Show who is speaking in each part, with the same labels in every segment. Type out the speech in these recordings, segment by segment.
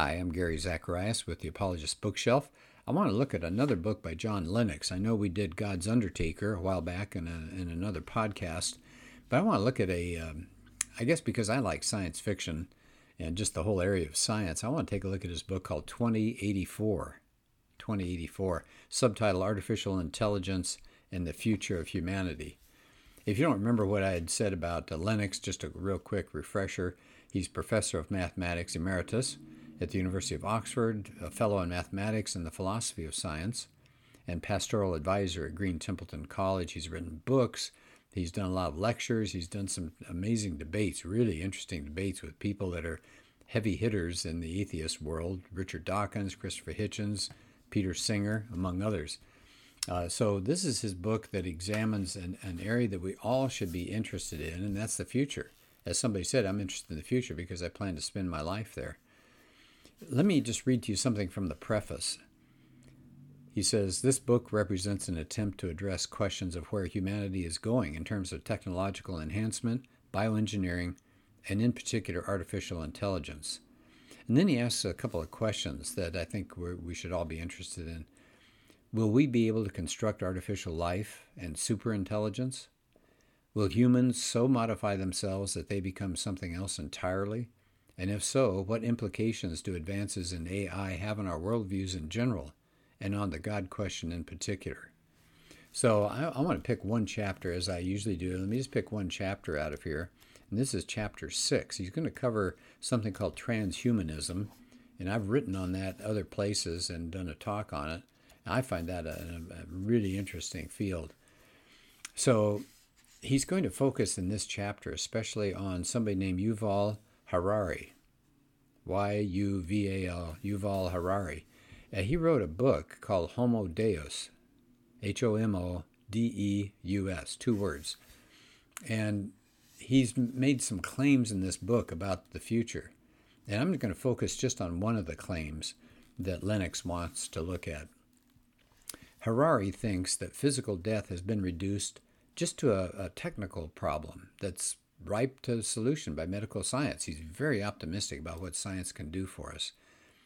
Speaker 1: Hi, I'm Gary Zacharias with the Apologist Bookshelf. I want to look at another book by John Lennox. I know we did God's Undertaker a while back in, a, in another podcast, but I want to look at a, um, I guess because I like science fiction and just the whole area of science, I want to take a look at his book called 2084. 2084, subtitle Artificial Intelligence and the Future of Humanity. If you don't remember what I had said about uh, Lennox, just a real quick refresher. He's professor of mathematics emeritus at the University of Oxford, a fellow in mathematics and the philosophy of science, and pastoral advisor at Green Templeton College. He's written books. He's done a lot of lectures. He's done some amazing debates, really interesting debates with people that are heavy hitters in the atheist world Richard Dawkins, Christopher Hitchens, Peter Singer, among others. Uh, so, this is his book that examines an, an area that we all should be interested in, and that's the future. As somebody said, I'm interested in the future because I plan to spend my life there. Let me just read to you something from the preface. He says this book represents an attempt to address questions of where humanity is going in terms of technological enhancement, bioengineering, and in particular artificial intelligence. And then he asks a couple of questions that I think we should all be interested in. Will we be able to construct artificial life and superintelligence? Will humans so modify themselves that they become something else entirely? And if so, what implications do advances in AI have on our worldviews in general and on the God question in particular? So I, I, want to pick one chapter as I usually do. Let me just pick one chapter out of here. And this is chapter six. He's going to cover something called transhumanism. And I've written on that other places and done a talk on it. I find that a, a really interesting field. So he's going to focus in this chapter especially on somebody named Yuval Harari. Y U V A L, Yuval Harari. Uh, he wrote a book called Homo Deus, H O M O D E U S, two words. And he's made some claims in this book about the future. And I'm going to focus just on one of the claims that Lennox wants to look at. Harari thinks that physical death has been reduced just to a, a technical problem that's ripe to solution by medical science. He's very optimistic about what science can do for us.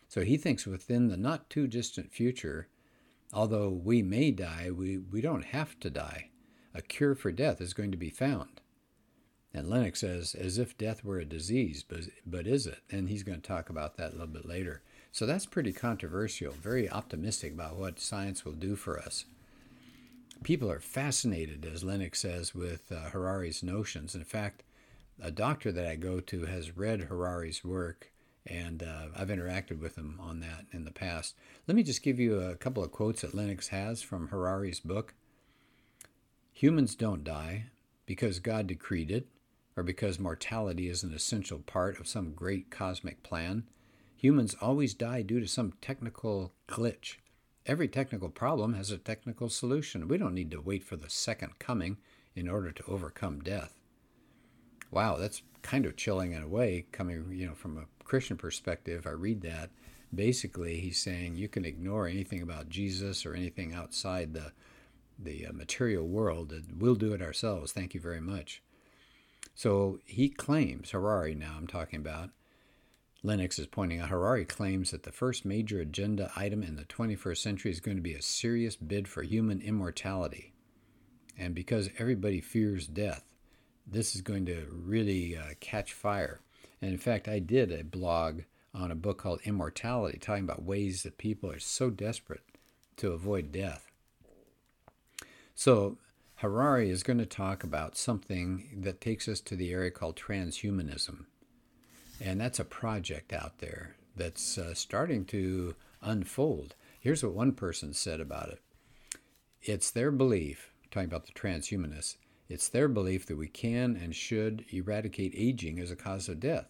Speaker 1: So he thinks within the not too distant future, although we may die, we, we don't have to die. A cure for death is going to be found. And Lennox says, as if death were a disease, but, but is it? And he's going to talk about that a little bit later. So that's pretty controversial, very optimistic about what science will do for us people are fascinated, as Lennox says, with uh, Harari's notions. In fact, a doctor that I go to has read Harari's work, and uh, I've interacted with him on that in the past. Let me just give you a couple of quotes that Lennox has from Harari's book. Humans don't die because God decreed it, or because mortality is an essential part of some great cosmic plan. Humans always die due to some technical glitch Every technical problem has a technical solution. We don't need to wait for the second coming in order to overcome death. Wow, that's kind of chilling in a way, coming you know from a Christian perspective. I read that. Basically, he's saying you can ignore anything about Jesus or anything outside the the uh, material world. We'll do it ourselves. Thank you very much. So he claims, Harari now I'm talking about, Lennox is pointing out Harari claims that the first major agenda item in the 21st century is going to be a serious bid for human immortality. And because everybody fears death, this is going to really uh, catch fire. And in fact, I did a blog on a book called Immortality, talking about ways that people are so desperate to avoid death. So, Harari is going to talk about something that takes us to the area called transhumanism. And that's a project out there that's uh, starting to unfold. Here's what one person said about it it's their belief, talking about the transhumanists, it's their belief that we can and should eradicate aging as a cause of death,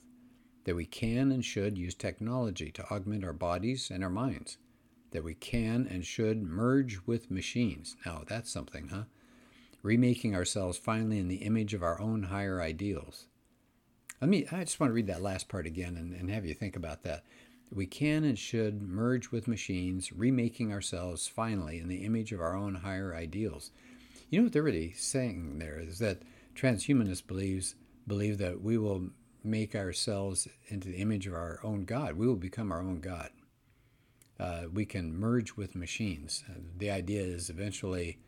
Speaker 1: that we can and should use technology to augment our bodies and our minds, that we can and should merge with machines. Now, that's something, huh? Remaking ourselves finally in the image of our own higher ideals. Let me, I just want to read that last part again and, and have you think about that. We can and should merge with machines, remaking ourselves finally in the image of our own higher ideals. You know what they're really saying there is that transhumanists believes believe that we will make ourselves into the image of our own God. We will become our own God. Uh, we can merge with machines. Uh, the idea is eventually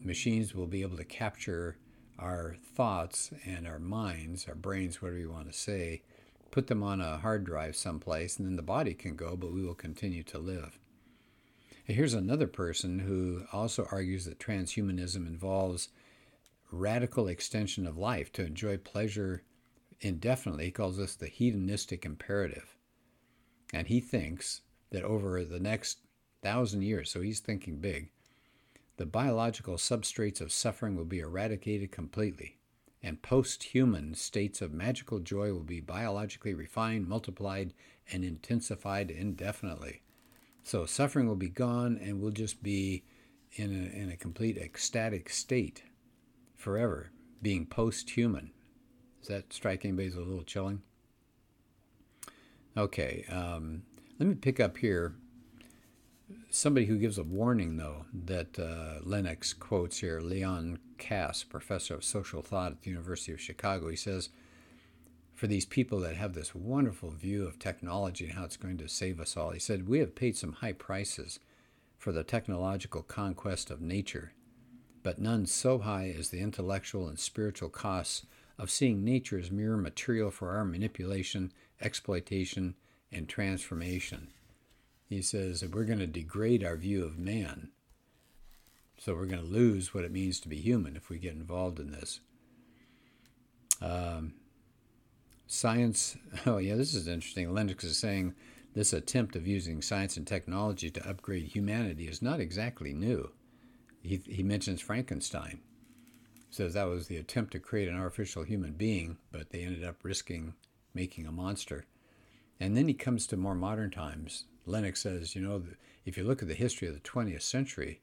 Speaker 1: machines will be able to capture our thoughts and our minds, our brains, whatever you want to say, put them on a hard drive someplace, and then the body can go, but we will continue to live. Here's another person who also argues that transhumanism involves radical extension of life to enjoy pleasure indefinitely. He calls this the hedonistic imperative. And he thinks that over the next thousand years, so he's thinking big, the biological substrates of suffering will be eradicated completely, and post human states of magical joy will be biologically refined, multiplied, and intensified indefinitely. So suffering will be gone, and we'll just be in a, in a complete ecstatic state forever, being post human. Does that strike anybody as a little chilling? Okay, um, let me pick up here somebody who gives a warning, though, that uh, Lennox quotes here Leon Kass, professor of social thought at the University of Chicago. He says, for these people that have this wonderful view of technology and how it's going to save us all, he said, We have paid some high prices for the technological conquest of nature, but none so high as the intellectual and spiritual costs of seeing nature as mere material for our manipulation, exploitation, and transformation. He says that we're going to degrade our view of man. So we're going to lose what it means to be human if we get involved in this. Um, science, oh yeah, this is interesting. Lennox is saying this attempt of using science and technology to upgrade humanity is not exactly new. He, he mentions Frankenstein. Says that was the attempt to create an artificial human being, but they ended up risking making a monster. And then he comes to more modern times. Lennox says, you know, if you look at the history of the 20th century,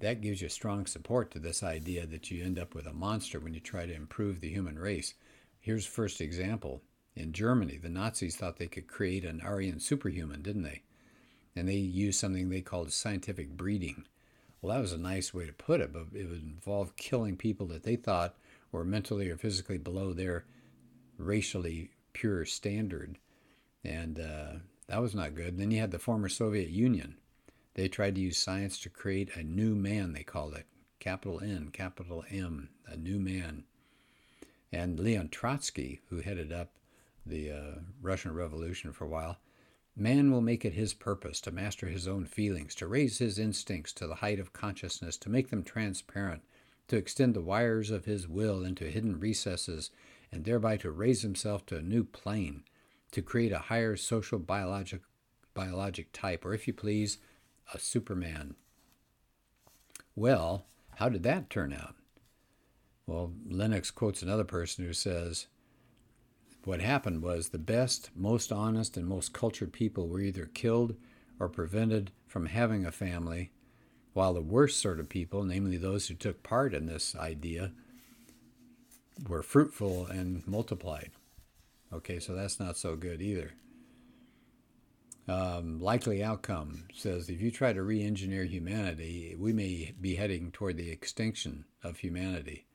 Speaker 1: that gives you strong support to this idea that you end up with a monster when you try to improve the human race. Here's first example. In Germany, the Nazis thought they could create an Aryan superhuman, didn't they? And they used something they called scientific breeding. Well, that was a nice way to put it, but it would involve killing people that they thought were mentally or physically below their racially pure standard. And uh, that was not good. Then you had the former Soviet Union. They tried to use science to create a new man, they called it. Capital N, capital M, a new man. And Leon Trotsky, who headed up the uh, Russian Revolution for a while, man will make it his purpose to master his own feelings, to raise his instincts to the height of consciousness, to make them transparent, to extend the wires of his will into hidden recesses, and thereby to raise himself to a new plane, to create a higher social biologic, biologic type, or if you please, a Superman. Well, how did that turn out? Well, Lennox quotes another person who says, What happened was the best, most honest, and most cultured people were either killed or prevented from having a family, while the worst sort of people, namely those who took part in this idea, were fruitful and multiplied. Okay, so that's not so good either. Um, likely outcome says if you try to re engineer humanity, we may be heading toward the extinction of humanity.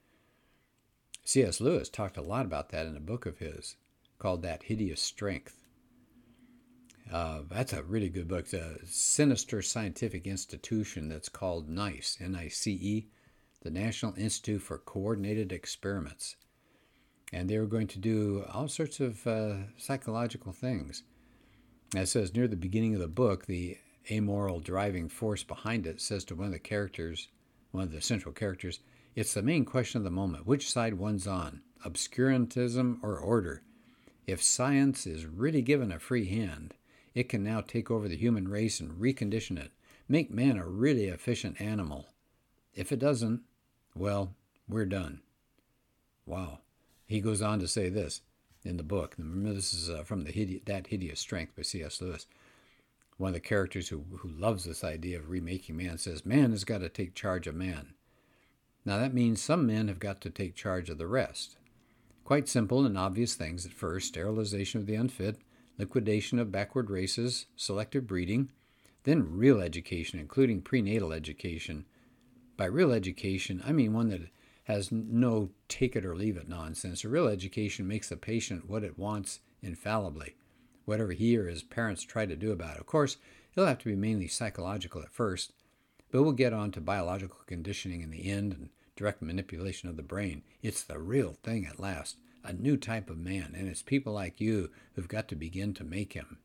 Speaker 1: C.S. Lewis talked a lot about that in a book of his called That Hideous Strength. Uh, that's a really good book. It's a sinister scientific institution that's called NICE, N I C E, the National Institute for Coordinated Experiments and they were going to do all sorts of uh, psychological things. It says near the beginning of the book, the amoral driving force behind it says to one of the characters, one of the central characters, it's the main question of the moment which side one's on, obscurantism or order. If science is really given a free hand, it can now take over the human race and recondition it, make man a really efficient animal. If it doesn't, well, we're done. Wow. He goes on to say this in the book. Remember, this is uh, from the Hide- That Hideous Strength by C.S. Lewis. One of the characters who, who loves this idea of remaking man says, Man has got to take charge of man. Now, that means some men have got to take charge of the rest. Quite simple and obvious things at first sterilization of the unfit, liquidation of backward races, selective breeding, then real education, including prenatal education. By real education, I mean one that has no take it or leave it nonsense. A real education makes the patient what it wants infallibly, whatever he or his parents try to do about it. Of course, it'll have to be mainly psychological at first, but we'll get on to biological conditioning in the end and direct manipulation of the brain. It's the real thing at last, a new type of man, and it's people like you who've got to begin to make him.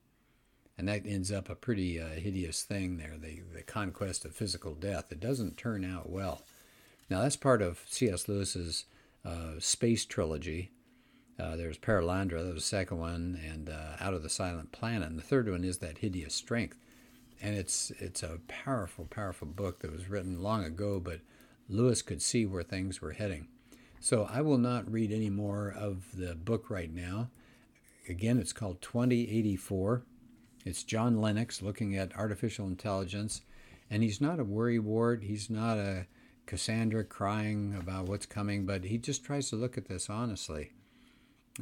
Speaker 1: And that ends up a pretty uh, hideous thing there, the, the conquest of physical death. It doesn't turn out well. Now, that's part of C.S. Lewis's uh, space trilogy. Uh, there's Perelandra, that was the second one, and uh, Out of the Silent Planet. And the third one is That Hideous Strength. And it's, it's a powerful, powerful book that was written long ago, but Lewis could see where things were heading. So I will not read any more of the book right now. Again, it's called 2084. It's John Lennox looking at artificial intelligence. And he's not a worrywart. He's not a Cassandra crying about what's coming, but he just tries to look at this honestly.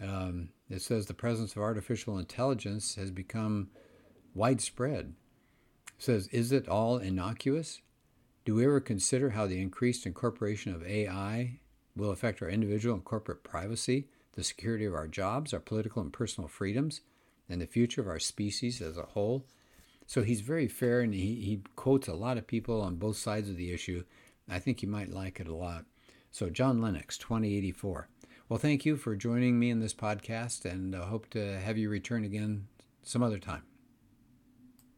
Speaker 1: Um, it says the presence of artificial intelligence has become widespread. It says, is it all innocuous? Do we ever consider how the increased incorporation of AI will affect our individual and corporate privacy, the security of our jobs, our political and personal freedoms, and the future of our species as a whole? So he's very fair and he, he quotes a lot of people on both sides of the issue I think you might like it a lot. So, John Lennox, 2084. Well, thank you for joining me in this podcast, and I hope to have you return again some other time.